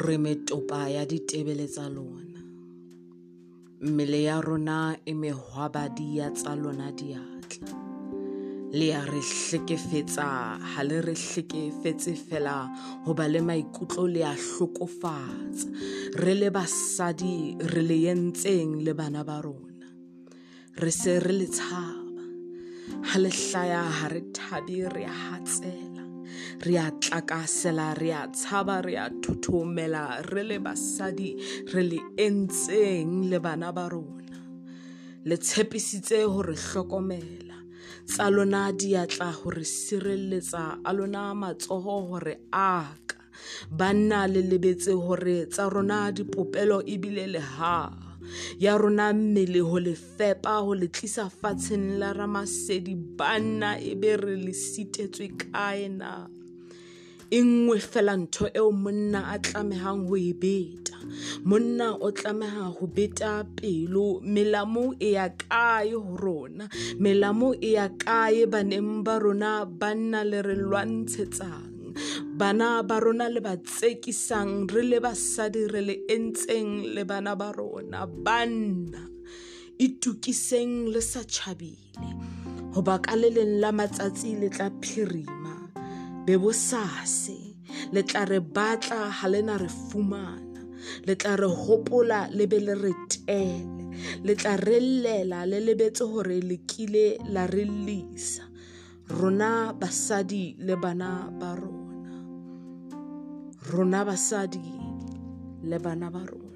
re metopa ya ditebele tsa lona. Mmele ya rona e mehwabadi ya tsa lona diatla le ya re hlekefetsa ha le re hlekefetse fela ho ba le maikutlo le a hlokofatsa. Re le basadi re le yentseng le bana ba rona. Re se re le tshaba. Ha le hlaya ha re thabe re hatsela re a tlakasela re a tshaba re a thothomela re le basadi re le entseng le bana ba rona. Le tshepisitse ho re hlokomela. Tsa lona diatla ho re sireletsa a lona matsoho hore aka. Banna le lebetse hore tsa rona dipopelo ebile lehaha ya rona mmele ho le fepa ho le tlisa fatsheng la ramasedi banna e be re le sitetswe kae na? E nngwe fela ntho eo monna a tlamehang ho e beta. Monna o tlameha ho beta pelo. Melamo e ya kae ho rona? Melamo e ya kae baneng ba rona? Banna le re lwantshetsang bana ba rona le ba tsekisang re le basadi re le entseng le bana ba rona. Banna itukiseng le sa tjhabile ho ba ka le leng la matsatsi le tla phirima be bosase le tla re batla ha le na re fumana. Le tla re hopola le be le re tele. Le tla re llela le lebetse hore le kile la re lisa. Rona basadi le bana ba rona rona basadi le bana ba rona